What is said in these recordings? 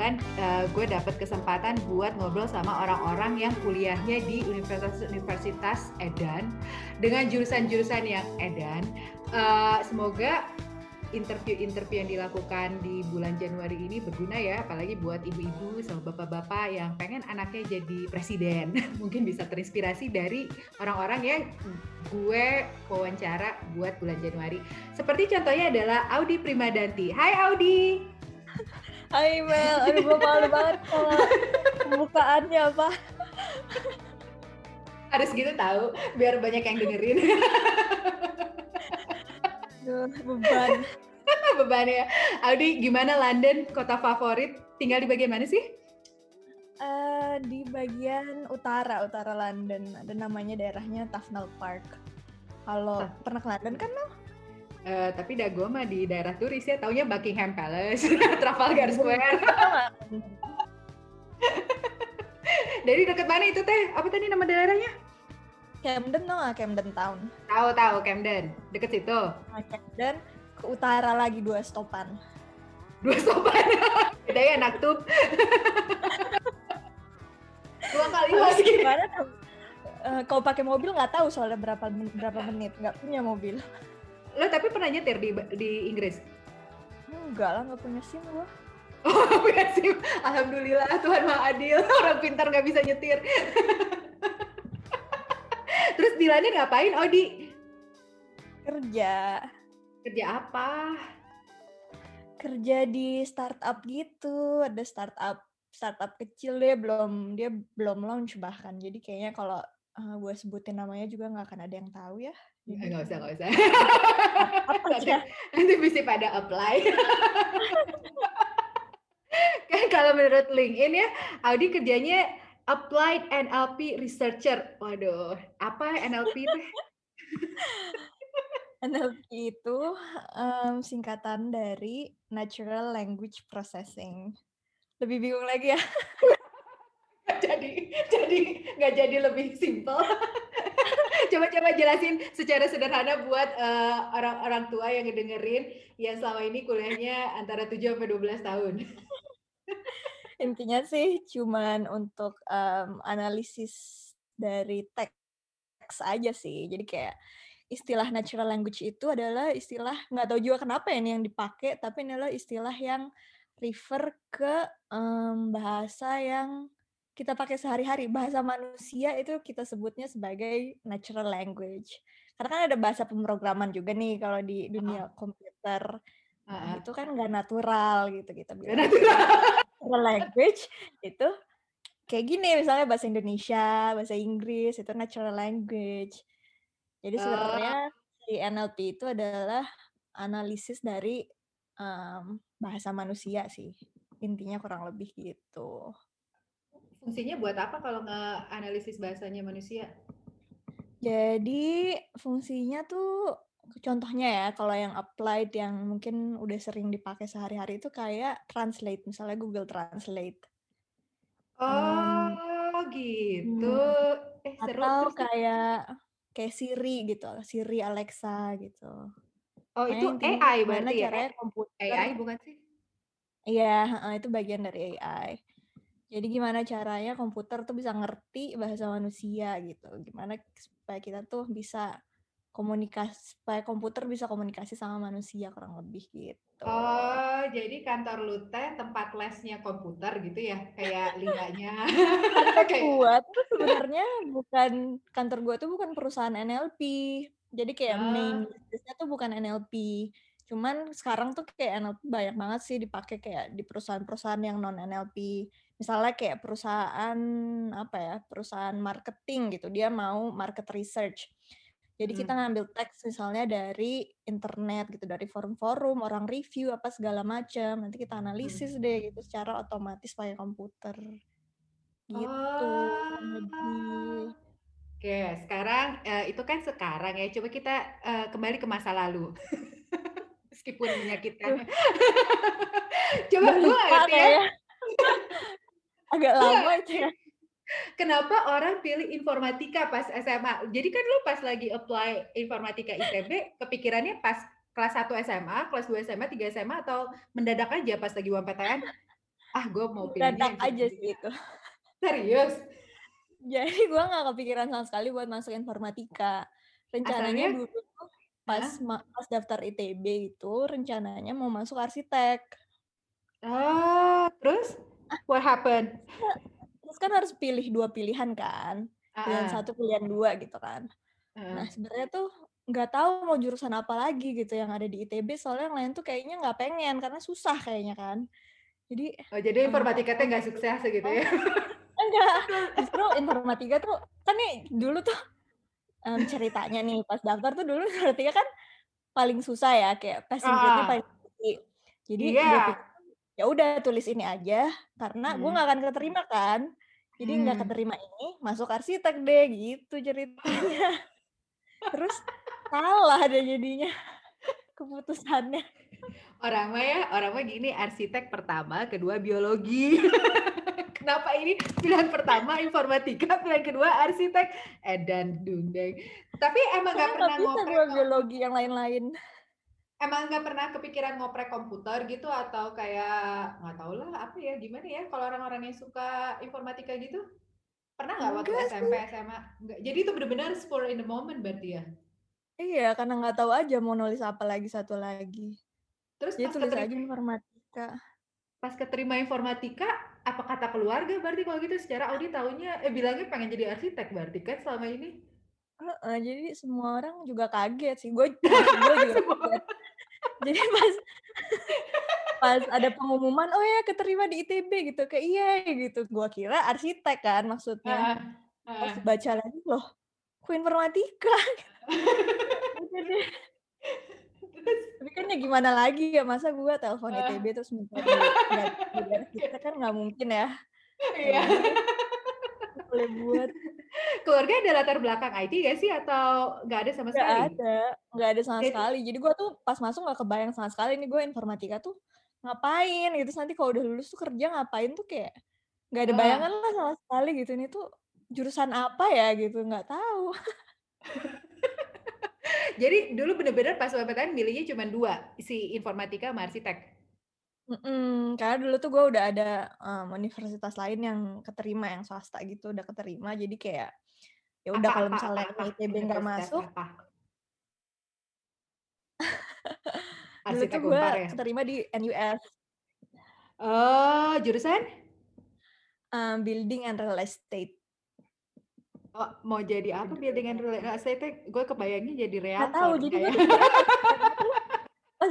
Kebetulan eh, gue dapat kesempatan buat ngobrol sama orang-orang yang kuliahnya di Universitas-Universitas Edan dengan jurusan-jurusan yang Edan. Eh, semoga interview-interview yang dilakukan di bulan Januari ini berguna ya, apalagi buat ibu-ibu sama bapak-bapak yang pengen anaknya jadi presiden. Mungkin bisa terinspirasi dari orang-orang yang gue wawancara buat bulan Januari. Seperti contohnya adalah Audi Primadanti. Hai Audi. Hai Mel, aduh gue malu banget sama pembukaannya apa. Harus gitu tahu biar banyak yang dengerin. Beban. Beban ya. Audi, gimana London, kota favorit? Tinggal di bagian mana sih? Eh, di bagian utara, utara London. Ada namanya daerahnya Tufnell Park. Kalau pernah ke London kan lo? Eh, tapi dah gue mah di daerah turis ya, taunya Buckingham Palace, Trafalgar Square. Dari deket mana itu teh? Apa tadi nama daerahnya? Camden nggak Camden Town? Tahu tahu Camden, deket situ. Nah, Camden ke utara lagi dua stopan. Dua sopan. Beda ya anak tuh. Dua kali gitu. Gimana? Eh, kalau pakai mobil nggak tahu soalnya berapa berapa menit nggak punya mobil. Lo tapi pernah nyetir di di Inggris? Enggak lah nggak punya sim gua. Oh, punya SIM. Alhamdulillah Tuhan Maha Adil. Orang pintar nggak bisa nyetir. Terus di London ngapain, Odi? Kerja Kerja apa? kerja di startup gitu ada startup startup kecil deh belum dia belum launch bahkan jadi kayaknya kalau uh, gue sebutin namanya juga nggak akan ada yang tahu ya Eh, Nggak usah, nggak usah. apa nanti, nanti bisa pada apply. kan kalau menurut LinkedIn ya, Audi kerjanya Applied NLP Researcher. Waduh, apa NLP itu? NLP itu em, singkatan dari Natural Language Processing lebih bingung lagi ya jadi jadi nggak jadi lebih simpel. Coba-coba jelasin secara sederhana buat eh, orang-orang tua yang ngedengerin yang selama ini kuliahnya antara 7 sampai 12 tahun. intinya sih cuman untuk em, analisis dari teks aja sih jadi kayak istilah natural language itu adalah istilah nggak tahu juga kenapa ya ini yang dipakai tapi ini adalah istilah yang refer ke em, bahasa yang kita pakai sehari-hari bahasa manusia itu kita sebutnya sebagai natural language karena kan ada bahasa pemrograman juga nih kalau di dunia komputer Nah, Ah, itu kan nggak natural gitu kita bilang natural. language itu kayak gini misalnya bahasa Indonesia, bahasa Inggris itu natural language. Jadi sebenarnya si NLP itu adalah analisis dari em, bahasa manusia sih. Intinya kurang lebih gitu. Fungsinya buat apa kalau nggak analisis bahasanya manusia? Jadi fungsinya tuh contohnya ya kalau yang applied yang mungkin udah sering dipakai sehari-hari itu kayak translate misalnya Google Translate. Oh, gitu. Eh, seru. atau Terus- kayak kayak Siri gitu, Siri Alexa gitu. oh, Pokoknya itu AI berarti ya? caranya komputer AI bukan sih? Iya, itu bagian dari AI. Jadi gimana caranya komputer tuh bisa ngerti bahasa manusia gitu. Gimana supaya kita tuh bisa komunikasi supaya komputer bisa komunikasi sama manusia kurang lebih gitu. Oh, jadi kantor lu teh tempat lesnya komputer gitu ya? Kayak linganya. Kantor Kayak- gua tuh sebenarnya bukan kantor gua tuh bukan perusahaan NLP. Jadi kayak Ah. main bisnisnya tuh bukan NLP. Cuman sekarang tuh kayak NLP banyak banget sih dipakai kayak di perusahaan-perusahaan yang non NLP. Misalnya kayak perusahaan apa ya, perusahaan marketing gitu, dia mau market research. Jadi kita Hmm. ngambil teks misalnya dari internet gitu, dari forum-forum, orang review apa segala macam. Nanti kita analisis Hmm. deh gitu secara otomatis pakai komputer. Gitu lebih. Oh. Oke, sekarang eh, itu kan sekarang ya. Coba kita eh, kembali ke masa lalu. Meskipun menyakitkan. Coba gue ngerti ya. Agak Gue lama itu ya. Kenapa orang pilih informatika pas SMA? Jadi kan lu pas lagi apply informatika ITB, kepikirannya pas kelas 1 SMA, kelas 2 SMA, 3 SMA, atau mendadak aja pas lagi UMPTN? Ah, gue mau pilihnya Mendadak aja sih itu. Serius? Jadi gue nggak kepikiran sama sekali buat masuk informatika. Rencananya Asalnya? dulu pas pas daftar ITB itu rencananya mau masuk arsitek. Oh, terus? What happened? Terus, kan harus pilih dua pilihan kan, pilihan ah. satu, pilihan dua gitu kan. Nah Ah. sebenarnya tuh nggak tahu mau jurusan apa lagi gitu yang ada di ITB soalnya yang lain tuh kayaknya nggak pengen karena susah kayaknya kan. Jadi Oh, jadi informatika teh nggak sukses gitu ya? enggak, justru informatika tuh kan nih dulu tuh em, ceritanya nih pas daftar tuh dulu informatika kan paling susah ya kayak passing grade-nya Ah, paling tinggi. Jadi gue pikir ya udah tulis ini aja karena gue Hmm. nggak akan keterima kan. Jadi nggak Hmm. keterima ini masuk arsitek deh gitu ceritanya. Terus salah deh jadinya keputusannya. Orang mah ya, orang mah gini, arsitek pertama, kedua biologi. Kenapa ini pilihan pertama informatika, pilihan kedua arsitek, edan dundeng. Tapi emang nggak pernah bisa ngoprek gue biologi yang lain-lain. Emang nggak pernah kepikiran ngoprek komputer gitu atau kayak nggak tahu lah apa ya gimana ya kalau orang-orang yang suka informatika gitu pernah nggak waktu Enggak SMP sih. SMA? Nggak. Jadi itu benar-benar spur in the moment berarti ya. Iya, karena nggak tahu aja mau nulis apa lagi satu lagi. Terus Jadi pas tulis aja keterima, informatika. pas keterima informatika, apa kata keluarga berarti kalau gitu secara audit tahunya eh bilangnya pengen jadi arsitek berarti kan selama ini? Heeh, jadi semua orang juga kaget sih. Gue juga kaget. Jadi pas pas ada pengumuman, oh ya keterima di ITB gitu, kayak iya gitu. Gue kira arsitek kan maksudnya. Ah, Pas ah. baca lagi loh, kok informatika? Tapi kan ya gimana lagi ya masa gue telepon ah, ITB terus minta arsitek kan nggak mungkin ya. Ya iya. Boleh buat. Keluarga ada latar belakang IT gak sih atau nggak ada sama Nggak sekali? ada, nggak ada sama Jadi, sekali. Jadi gue tuh pas masuk nggak kebayang sama sekali nih gue informatika tuh ngapain gitu. Nanti kalau udah lulus tuh kerja ngapain tuh kayak nggak ada bayangan ah, lah sama sekali gitu. Ini tuh jurusan apa ya gitu, nggak tahu. jadi dulu bener-bener pas UMPTN milihnya cuma dua, si informatika sama arsitek. Mm-mm, karena dulu tuh gue udah ada um, universitas lain yang keterima yang swasta gitu udah keterima jadi kayak ya udah Apa kalau apa apa misalnya apa ini ITB nggak masuk apa? dulu tuh gue ya. keterima di NUS Oh, jurusan? um, building and real estate Oh, mau jadi apa building and real estate? Gue kebayangnya jadi nggak tahu jadi gue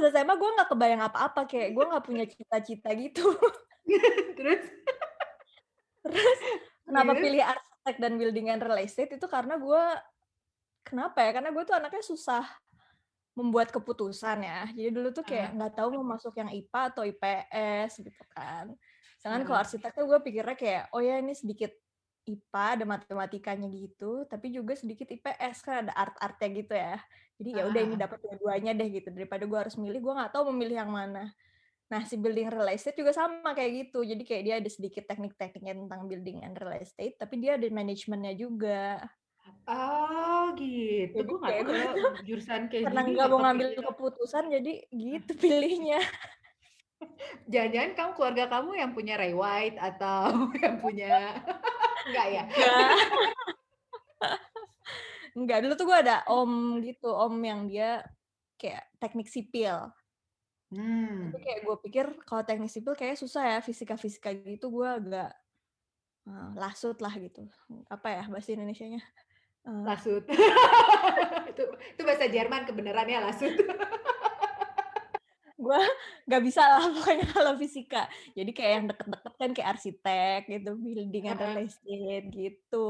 pas SMA gue nggak kebayang apa-apa kayak gue nggak punya cita-cita gitu. Terus? terus kenapa Terus? pilih arsitek dan building and real estate itu karena gue kenapa ya? Karena gue tuh anaknya susah membuat keputusan ya. Jadi dulu tuh kayak Ah, nggak tahu mau masuk yang IPA atau IPS gitu kan. Sedangkan kalau ah, arsitek tuh gue pikirnya kayak oh ya ini sedikit IPA ada matematikanya gitu tapi juga sedikit IPS kan ada art-artnya gitu ya. Jadi ya ah, udah ah, ini dapat dua-duanya deh gitu daripada gue harus milih gue nggak tahu memilih yang mana. Nah si building real estate juga sama kayak gitu. Jadi kayak dia ada sedikit teknik-tekniknya tentang building and real estate tapi dia ada manajemennya juga. Oh, gitu. Gue nggak kayak tahu tuh jurusan kayak karena gini nggak nggak mau ngambil kepikiran. keputusan jadi gitu pilihnya. Jangan-jangan kamu keluarga kamu yang punya Ray White atau yang punya enggak ya? enggak enggak dulu tuh gue ada om gitu om yang dia kayak teknik sipil Hmm. tapi kayak gue pikir kalau teknik sipil kayak susah ya fisika-fisika gitu gue agak uh, lasut lah gitu apa ya bahasa Indonesianya uh, Lasut. itu itu bahasa Jerman kebenarannya lasut. gue nggak bisa lah pokoknya kalau fisika jadi kayak yang deket-deket kan kayak arsitek gitu building and real estate gitu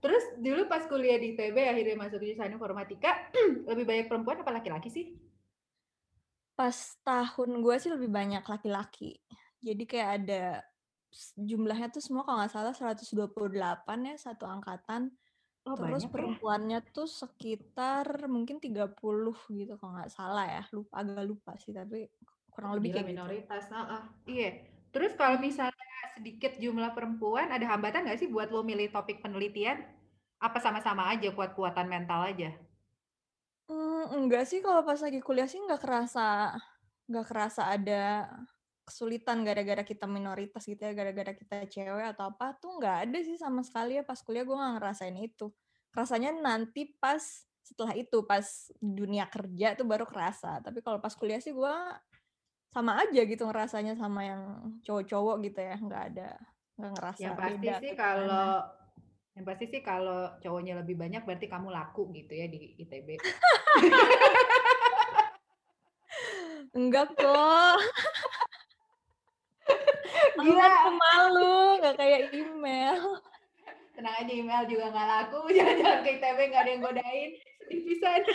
Terus dulu pas kuliah di ITB akhirnya masuk jurusan informatika, lebih banyak perempuan apa laki-laki sih? Pas tahun gue sih lebih banyak laki-laki. Jadi kayak ada jumlahnya tuh semua kalau nggak salah 128 ya satu angkatan. Oh, Terus banyak ya. perempuannya tuh sekitar mungkin 30 gitu kalau nggak salah ya. Lupa agak lupa sih tapi kurang lebih kayak gitu. minoritas. Nah, ah, iya. Terus kalau misalnya sedikit jumlah perempuan, ada hambatan nggak sih buat lo milih topik penelitian? Apa sama-sama aja kuat-kuatan mental aja? Hmm, enggak sih kalau pas lagi kuliah sih nggak kerasa nggak kerasa ada kesulitan gara-gara kita minoritas gitu ya, gara-gara kita cewek atau apa tuh nggak ada sih sama sekali ya pas kuliah gue nggak ngerasain itu. Rasanya nanti pas setelah itu pas dunia kerja tuh baru kerasa. Tapi kalau pas kuliah sih gue sama aja gitu ngerasanya sama yang cowok-cowok gitu ya, nggak ada nggak ngerasa Yang pasti beda. sih kalau yang pasti sih kalau cowoknya lebih banyak berarti kamu laku gitu ya di ITB. enggak kok. Gila. pemalu, nggak kayak email. Tenang aja email juga nggak laku, jangan-jangan ke ITB nggak ada yang godain, sedih pisan.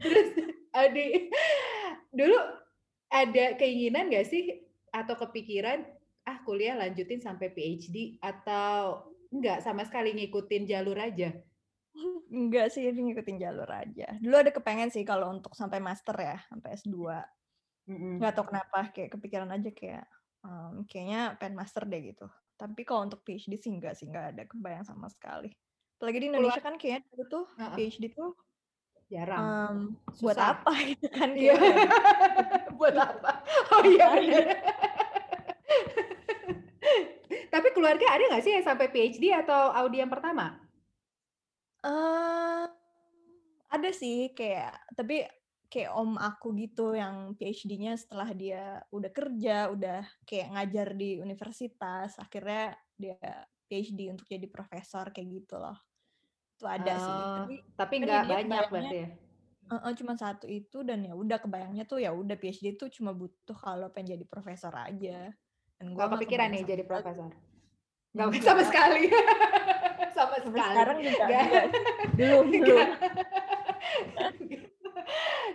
Terus Adi, dulu ada keinginan nggak sih atau kepikiran ah kuliah lanjutin sampai PhD atau enggak sama sekali ngikutin jalur aja? Enggak sih, ngikutin jalur aja. Dulu ada kepengen sih kalau untuk sampai master ya, sampai S2. Mm-mm. Nggak tahu kenapa, kayak kepikiran aja kayak, em, kayaknya pengen master deh gitu. Tapi kalau untuk PhD sih enggak sih, enggak ada kebayang sama sekali. Apalagi di Indonesia kan kayaknya dulu tuh. PhD tuh Jarang. em, buat apa gitu kan Iya. Buat apa? Oh iya benar. Tapi keluarga ada nggak sih yang sampai PhD atau Audi yang pertama? Eee, ada sih kayak tapi kayak om aku gitu yang PhD-nya setelah dia udah kerja, udah kayak ngajar di universitas, akhirnya dia PhD untuk jadi profesor kayak gitu loh. Itu ada sih, Oh, tapi tapi kan nggak jadinya banyak berarti ya? heeh, cuma satu itu dan ya udah kebayangnya tuh ya udah PhD itu cuma butuh kalau pengen jadi profesor aja. Dan gua nggak kepikiran nih sama jadi profesor? Nggak Enggak. sama sekali. sama sekali. sekarang juga sih. Belum, belum.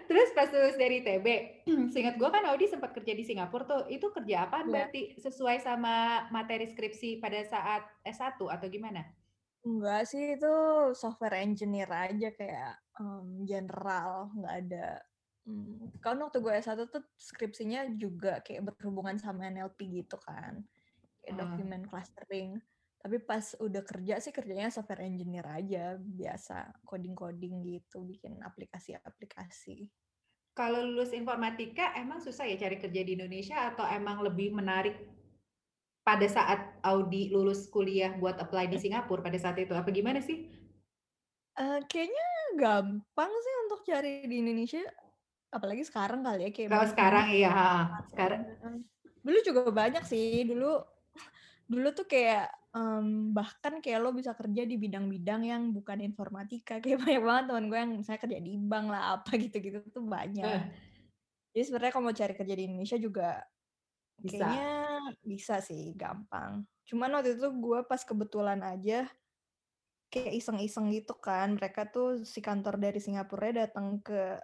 Terus pas lulus dari TB, seingat gue kan Audi sempat kerja di Singapura tuh. Itu kerja apaan Iya. berarti? Sesuai sama materi skripsi pada saat S1 atau gimana? Enggak sih, itu software engineer aja kayak em, general, nggak ada. Hmm, kan waktu gue S1 tuh skripsinya juga kayak berhubungan sama NLP gitu kan. Kayak Ah. document clustering. Tapi pas udah kerja sih kerjanya software engineer aja, biasa coding-coding gitu, bikin aplikasi-aplikasi. Kalau lulus informatika emang susah ya cari kerja di Indonesia atau emang lebih menarik pada saat Audi lulus kuliah buat apply di Singapura pada saat itu? Apa gimana sih? Eh, kayaknya gampang sih untuk cari di Indonesia, apalagi sekarang kali ya kayak Kalau sekarang iya, sekarang. Dulu juga banyak sih, dulu dulu tuh kayak em, bahkan kayak lo bisa kerja di bidang-bidang yang bukan informatika, kayak banyak banget teman gue yang misalnya kerja di bank lah apa gitu-gitu tuh banyak. eh, Jadi sebenarnya kalau mau cari kerja di Indonesia juga bisa. kayaknya bisa sih, gampang. Cuman waktu itu gue pas kebetulan aja kayak iseng-iseng gitu kan, mereka tuh si kantor dari Singapura datang ke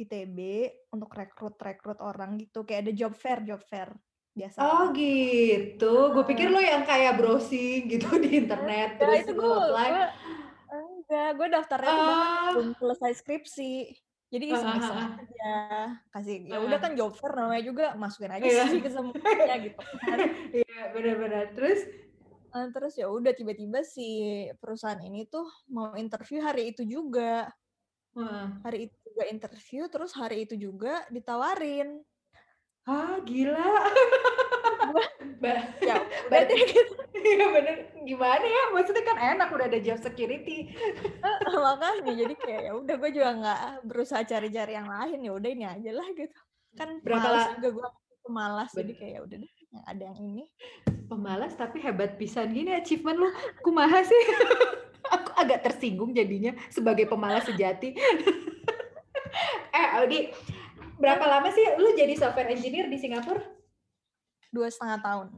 ITB untuk rekrut-rekrut orang gitu, kayak ada job fair, job fair biasa. Oh gitu, gue pikir lo yang kayak browsing gitu di internet terus itu lo gue apply. gue enggak, gue daftarnya tuh Oh, belum selesai skripsi. Jadi iseng-iseng ah, aja, kasih ya ah, udah ah. kan job fair namanya juga masukin aja Iya, CV ke semuanya gitu kan. iya benar-benar. Terus, Eh, terus ya udah tiba-tiba si perusahaan ini tuh mau interview hari itu juga. wah, Hari itu juga interview, terus hari itu juga ditawarin. Ah gila. Ya Berarti, gitu. iya bener. Gimana ya? Maksudnya kan enak udah ada job security. Makanya jadi kayak ya udah gue juga nggak berusaha cari-cari yang lain ya udah ini aja lah gitu kan Berapa malas juga gue pemalas jadi kayak ya udah deh yang ada yang ini Pemalas tapi hebat pisan gini achievement lu. Kumaha sih? Aku agak tersinggung jadinya sebagai pemalas sejati. eh, Audi, berapa lama sih lu jadi software engineer di Singapura? dua setengah tahun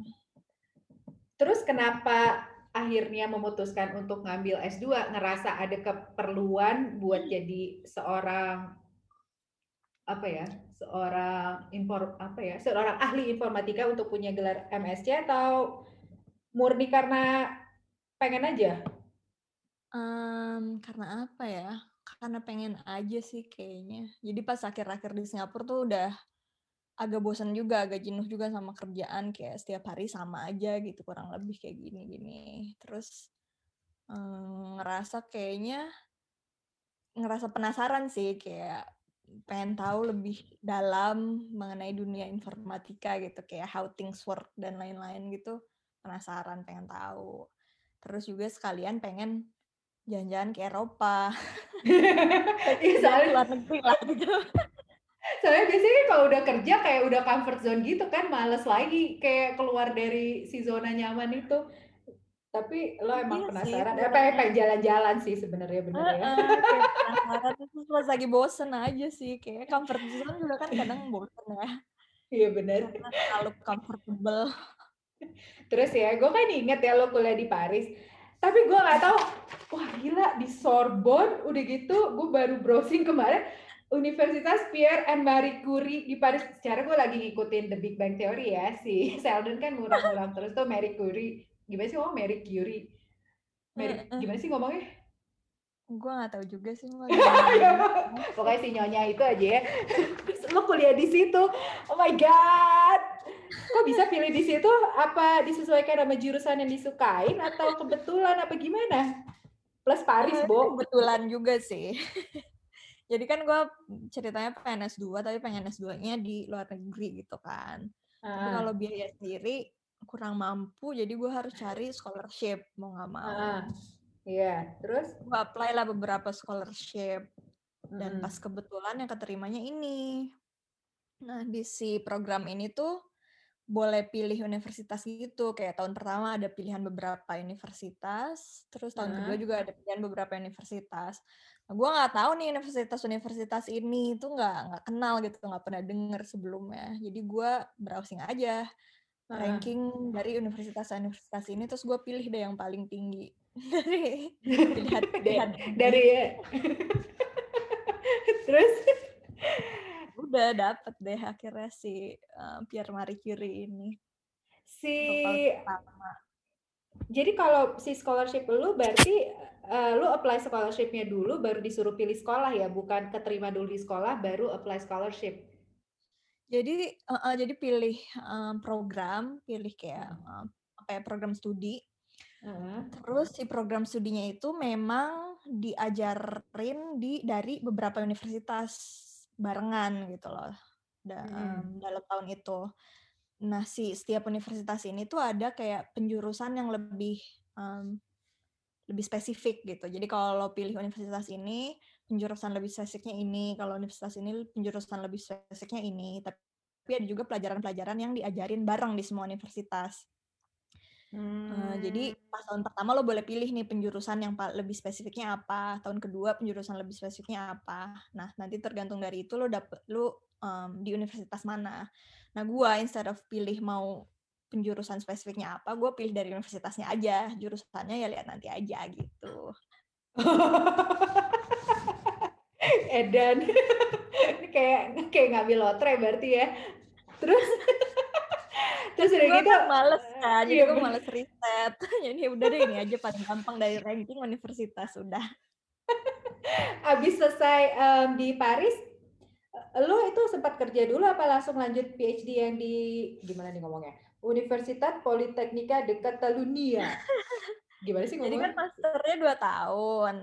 Terus kenapa akhirnya memutuskan untuk ngambil S2 ngerasa ada keperluan buat jadi seorang apa ya seorang inform apa ya seorang ahli informatika untuk punya gelar MSc atau murni karena pengen aja? Um, karena apa ya? Karena pengen aja sih kayaknya. Jadi pas akhir-akhir di Singapura tuh udah agak bosan juga, agak jenuh juga sama kerjaan kayak setiap hari sama aja gitu kurang lebih kayak gini-gini. Terus um, ngerasa kayaknya ngerasa penasaran sih kayak pengen tahu lebih dalam mengenai dunia informatika gitu kayak how things work dan lain-lain gitu penasaran pengen tahu terus juga sekalian pengen jalan-jalan ke Eropa iya soalnya luar negeri lah gitu. Soalnya biasanya kalau udah kerja kayak udah comfort zone gitu kan males lagi kayak keluar dari si zona nyaman itu. Tapi lo emang iya penasaran. sih, apa ya pengen jalan-jalan sih sebenarnya bener uh, ya uh, penasaran terus lagi bosen aja sih kayak comfort zone juga kan kadang bosen ya. Iya bener. Kalau comfortable. Terus ya gue kan inget ya lo kuliah di Paris tapi gue nggak tahu wah gila di Sorbonne udah gitu gue baru browsing kemarin Universitas Pierre and Marie Curie di Paris. Secara gue lagi ngikutin The Big Bang Theory ya, si Sheldon kan ngulang-ngulang terus tuh Marie Curie gimana sih ngomong Mary Curie? Mary, gimana sih ngomongnya? Gue gak tahu juga sih. Pokoknya si Nyonya itu aja ya. lo kuliah di situ. Oh my God. Kok bisa pilih di situ? Apa disesuaikan sama jurusan yang disukain atau kebetulan apa gimana? Plus Paris, Bo. Kebetulan juga sih. Jadi kan gue ceritanya pengen S2, tapi pengen S2-nya di luar negeri gitu kan. Tapi kalau biaya sendiri, kurang mampu jadi gue harus cari scholarship mau nggak mau iya yeah. terus gue apply lah beberapa scholarship dan hmm. pas kebetulan yang keterimanya ini nah di si program ini tuh boleh pilih universitas gitu kayak tahun pertama ada pilihan beberapa universitas terus tahun kedua juga ada pilihan beberapa universitas. Nah, gue nggak tahu nih universitas-universitas ini tuh nggak nggak kenal gitu nggak pernah denger sebelumnya. Jadi gue browsing aja ranking dari universitas-universitas ini terus gue pilih deh yang paling tinggi. Dari pilihan pilihan dari ya. terus udah dapet deh akhirnya si uh, Pierre Marie Curie ini si jadi kalau si scholarship lu berarti uh, lu apply scholarshipnya dulu baru disuruh pilih sekolah ya bukan keterima dulu di sekolah baru apply scholarship jadi uh, jadi pilih, um, program, pilih kayak, uh, apa ya, program studi. Uh. Terus si program studinya itu memang diajarin di dari beberapa universitas barengan gitu loh, da hmm. dalam tahun itu. Nah, si setiap universitas ini tuh ada kayak penjurusan yang lebih, um, lebih spesifik gitu. Jadi kalau pilih universitas ini penjurusan lebih spesifiknya ini, kalau universitas ini penjurusan lebih spesifiknya ini, tapi ada juga pelajaran-pelajaran yang diajarin bareng di semua universitas. Hmm. Uh, jadi pas tahun pertama lo boleh pilih nih penjurusan yang lebih spesifiknya apa, tahun kedua penjurusan lebih spesifiknya apa. Nah nanti tergantung dari itu lo dapet lo um, di universitas mana. Nah gue instead of pilih mau penjurusan spesifiknya apa, gue pilih dari universitasnya aja, jurusannya ya lihat nanti aja gitu. Edan. Ini kayak kayak ngambil lotre berarti ya. Terus terus udah gitu kan males kan, jadi iya, gue males riset. jadi udah deh ini aja paling gampang dari ranking universitas udah. Abis selesai um, di Paris, lo itu sempat kerja dulu apa langsung lanjut PhD yang di gimana nih ngomongnya? Universitas Politeknika de Catalunya. Gimana sih ngomongnya? Jadi kan masternya dua tahun.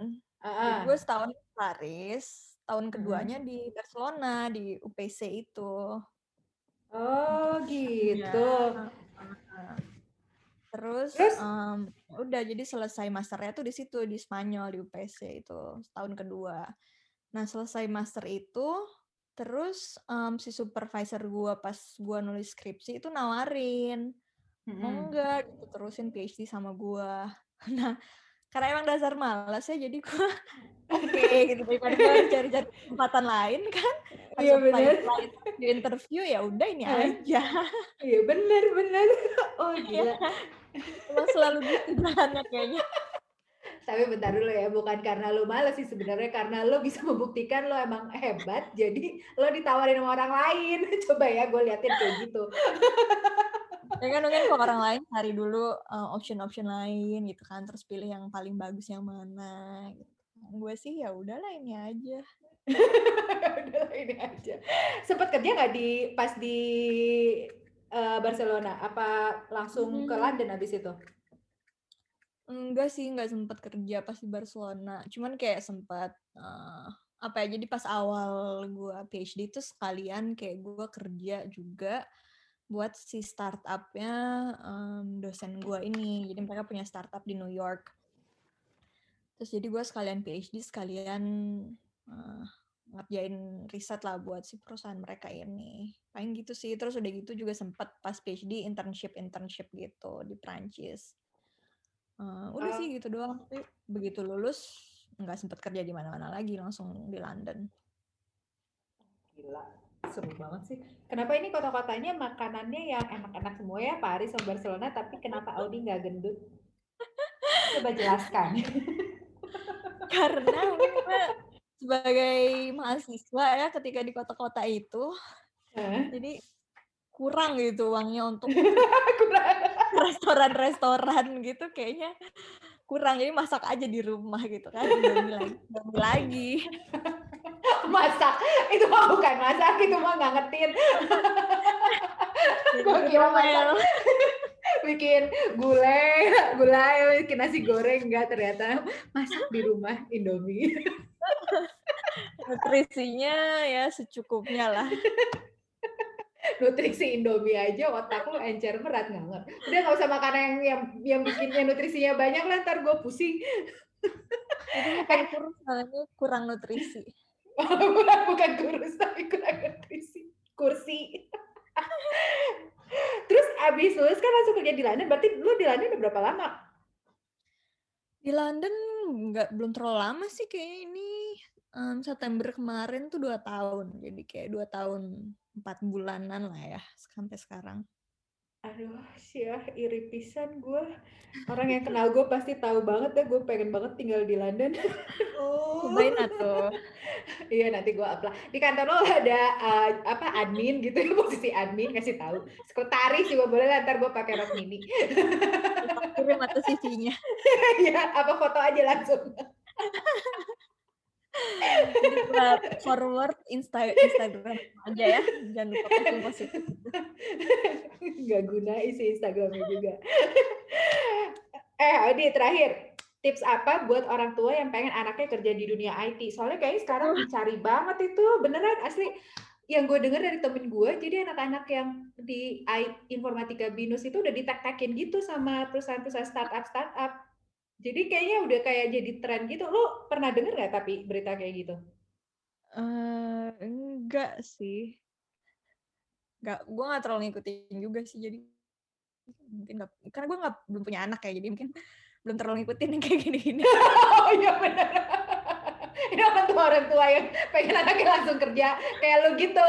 Uh -uh. gue setahun di Paris, tahun keduanya hmm. di Barcelona di UPC itu. Oh gitu. Ya. Terus, Terus? Um, udah jadi selesai masternya tuh di situ di Spanyol di UPC itu tahun kedua. Nah selesai master itu terus um, si supervisor gua pas gua nulis skripsi itu nawarin mau enggak gitu terusin PhD sama gua. Nah karena emang dasar malas ya jadi gua oke okay, gitu. Daripada gue cari-cari kesempatan lain kan iya benar di interview ya udah ini aja. Iya benar benar oh iya. Emang selalu gitu jalannya kayaknya. Tapi bentar dulu ya, bukan karena lo males sih sebenarnya karena lo bisa membuktikan lo emang hebat, jadi lo ditawarin sama orang lain. Coba ya gue liatin kayak gitu. Ya kan mungkin kalau orang lain cari dulu uh, option-option lain gitu kan, terus pilih yang paling bagus yang mana gitu. Gue sih ya udahlah ini aja. udahlah ini aja. Sempet kerja nggak di pas di uh, Barcelona? Apa langsung hmm. ke London habis itu? Enggak sih, nggak sempat kerja pas di Barcelona. Cuman kayak sempat uh, apa ya? Jadi pas awal gue PhD itu sekalian kayak gue kerja juga buat si startupnya um, dosen gue ini. Jadi mereka punya startup di New York. Terus jadi gue sekalian PhD sekalian uh, ngerjain riset lah buat si perusahaan mereka ini. Paling gitu sih. Terus udah gitu juga sempat pas PhD internship internship gitu di Prancis. Uh, udah uh, sih gitu doang. Tapi begitu lulus nggak sempet kerja di mana-mana lagi, langsung di London. Gila, seru banget sih. Kenapa ini kota-kotanya makanannya yang enak-enak semua ya, Paris sama Barcelona, tapi kenapa Audi nggak gendut? Coba jelaskan. Karena sebagai mahasiswa ya ketika di kota-kota itu, huh? jadi kurang gitu uangnya untuk restoran-restoran gitu kayaknya kurang jadi masak aja di rumah gitu kan indomie lagi lagi masak. Itu mah bukan masak itu mah ngangetin gue kira masak. bikin gulai gulai bikin nasi goreng. Enggak ternyata masak di rumah indomie. Nutrisinya ya secukupnya lah. Nutrisi Indomie aja otak lu encer berat nggak udah nggak usah makan yang yang yang bikinnya nutrisinya banyak lah ntar gue pusing. Itu bukan kurang nutrisi bukan kurus tapi kurang nutrisi kursi. Terus abis lulus kan langsung kerja di London berarti lu di London udah berapa lama? Di London nggak belum terlalu lama sih kayak ini. Um, September kemarin tuh dua tahun jadi kayak dua tahun empat bulanan lah ya sampai sekarang. Aduh, sih ya iri pisan gue. Orang yang kenal gue pasti tahu banget deh gue pengen banget tinggal di London. Oh. Cobain atau. iya nanti gue apply. Di kantor lo ada uh, apa admin gitu ya posisi admin kasih tahu. Sekretaris juga boleh lah ntar gue pakai rok mini. Kirim atau CV-nya. Iya, apa foto aja langsung. Forward Insta Instagram aja ya, jangan lupa posting positif. Gak guna isi Instagramnya juga. eh, Adi terakhir tips apa buat orang tua yang pengen anaknya kerja di dunia IT? Soalnya kayaknya sekarang dicari banget itu, beneran asli. Yang gue denger dari temen gue, jadi anak-anak yang di informatika binus itu udah ditek-tekin gitu sama perusahaan-perusahaan startup-startup jadi kayaknya udah kayak jadi tren gitu. Lo pernah denger nggak tapi berita kayak gitu? Uh, enggak sih. Enggak, gue nggak terlalu ngikutin juga sih. Jadi mungkin nggak, karena gue nggak belum punya anak kayak jadi mungkin belum terlalu ngikutin yang kayak gini-gini. oh iya benar. Ini orang tua orang tua yang pengen anaknya langsung kerja kayak lo gitu.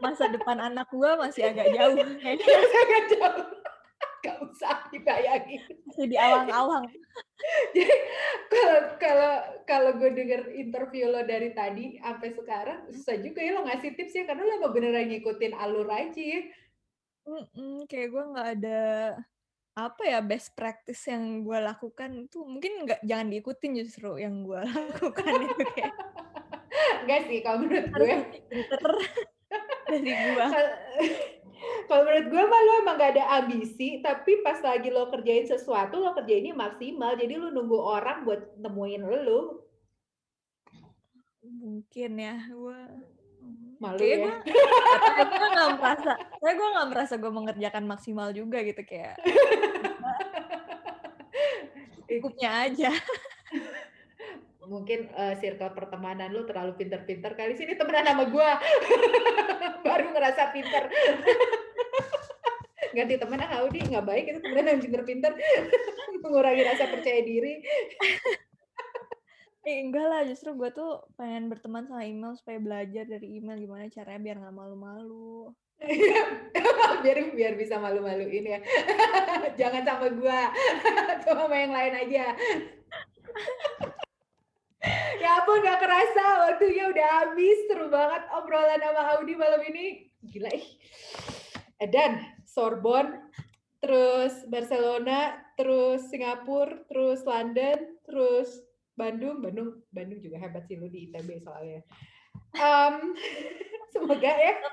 Masa depan anak gue masih agak jauh. Masih agak jauh gak usah dibayangin masih di awang-awang. Jadi kalau kalau kalau gue denger interview lo dari tadi sampai sekarang susah juga ya lo ngasih tips ya karena lo emang beneran ngikutin alur aja ya. Mm -mm, kayak gue nggak ada apa ya best practice yang gue lakukan itu mungkin nggak jangan diikutin justru yang gue lakukan itu kayak. Enggak sih kalau menurut gue. dari gue kalau menurut gue mah lo emang gak ada ambisi, tapi pas lagi lo kerjain sesuatu, lo kerjainnya maksimal. Jadi lo nunggu orang buat nemuin lo. Mungkin ya, gue malu ya. Gue, gue gak merasa, saya gue gak merasa gue mengerjakan maksimal juga gitu kayak. Cukupnya aja. Mungkin uh, circle pertemanan lu terlalu pinter-pinter kali sini temenan sama gue. Baru ngerasa pinter ganti temen ah Audi nggak baik itu temen yang pinter-pinter mengurangi rasa percaya diri Eh, enggak lah, justru gue tuh pengen berteman sama email supaya belajar dari email gimana caranya biar nggak malu-malu. biar biar bisa malu-maluin ya. Jangan sama gue, sama yang lain aja. Ya ampun gak kerasa. Waktunya udah habis. Seru banget obrolan sama Audi malam ini. Gila ih. Dan Sorbonne terus Barcelona terus Singapura terus London terus Bandung. Bandung Bandung juga hebat sih lu di ITB soalnya. Um, semoga ya.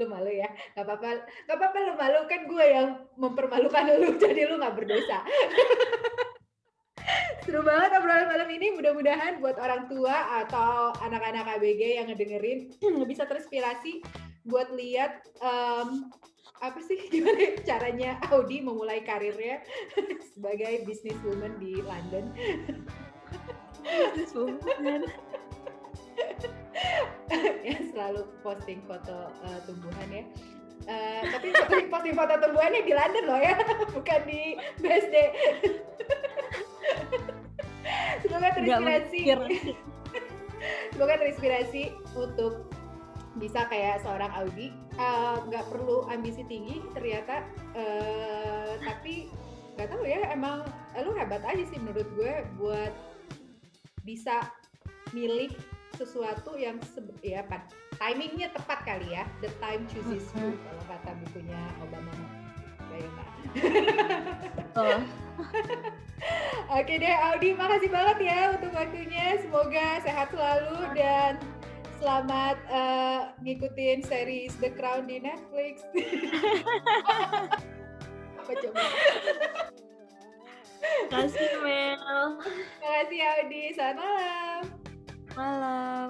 Lu malu ya? Gak apa-apa. Gak apa-apa lu malu. Kan gue yang mempermalukan lu. Jadi lu gak berdosa Seru banget obrolan malam ini. Mudah-mudahan buat orang tua atau anak-anak ABG yang ngedengerin bisa terinspirasi buat lihat um, apa sih gimana caranya Audi memulai karirnya sebagai businesswoman di London. Businesswoman. ya selalu posting foto uh, tumbuhan ya. Uh, tapi posting, foto tumbuhannya di London loh ya, bukan di BSD. Semoga terinspirasi. Semoga terinspirasi untuk bisa kayak seorang Audi. Eh, nggak uh, perlu ambisi tinggi ternyata uh, tapi nggak tahu ya emang lu hebat aja sih menurut gue buat bisa milih sesuatu yang ya timingnya tepat kali ya the time chooses you kalau kata bukunya Obama ya oh. Oke deh Audi, makasih banget ya untuk waktunya. Semoga sehat selalu dan selamat uh, ngikutin series The Crown di Netflix. Apa coba? Makasih Mel. Makasih Audi, selamat malam. Malam.